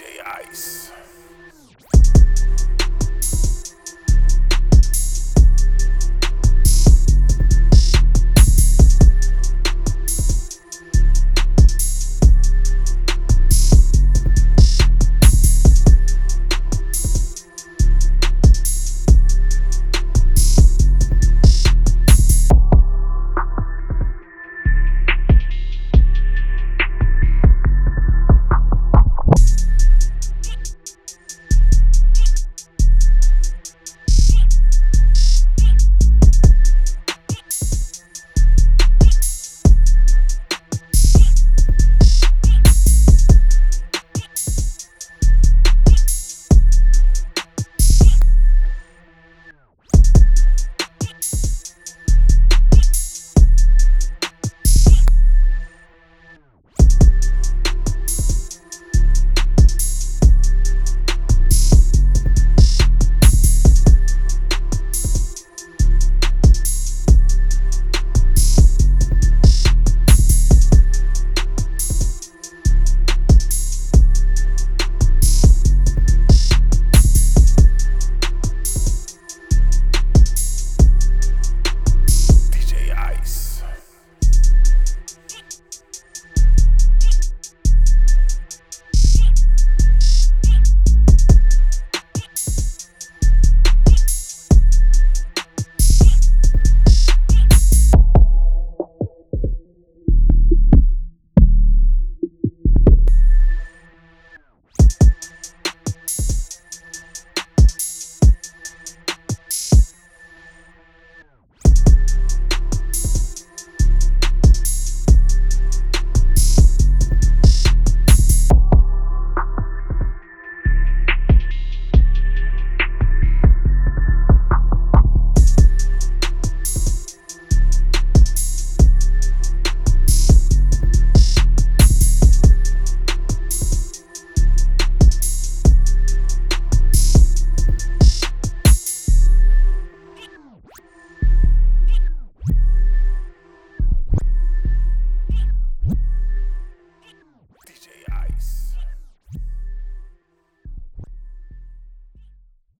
DJ Ice.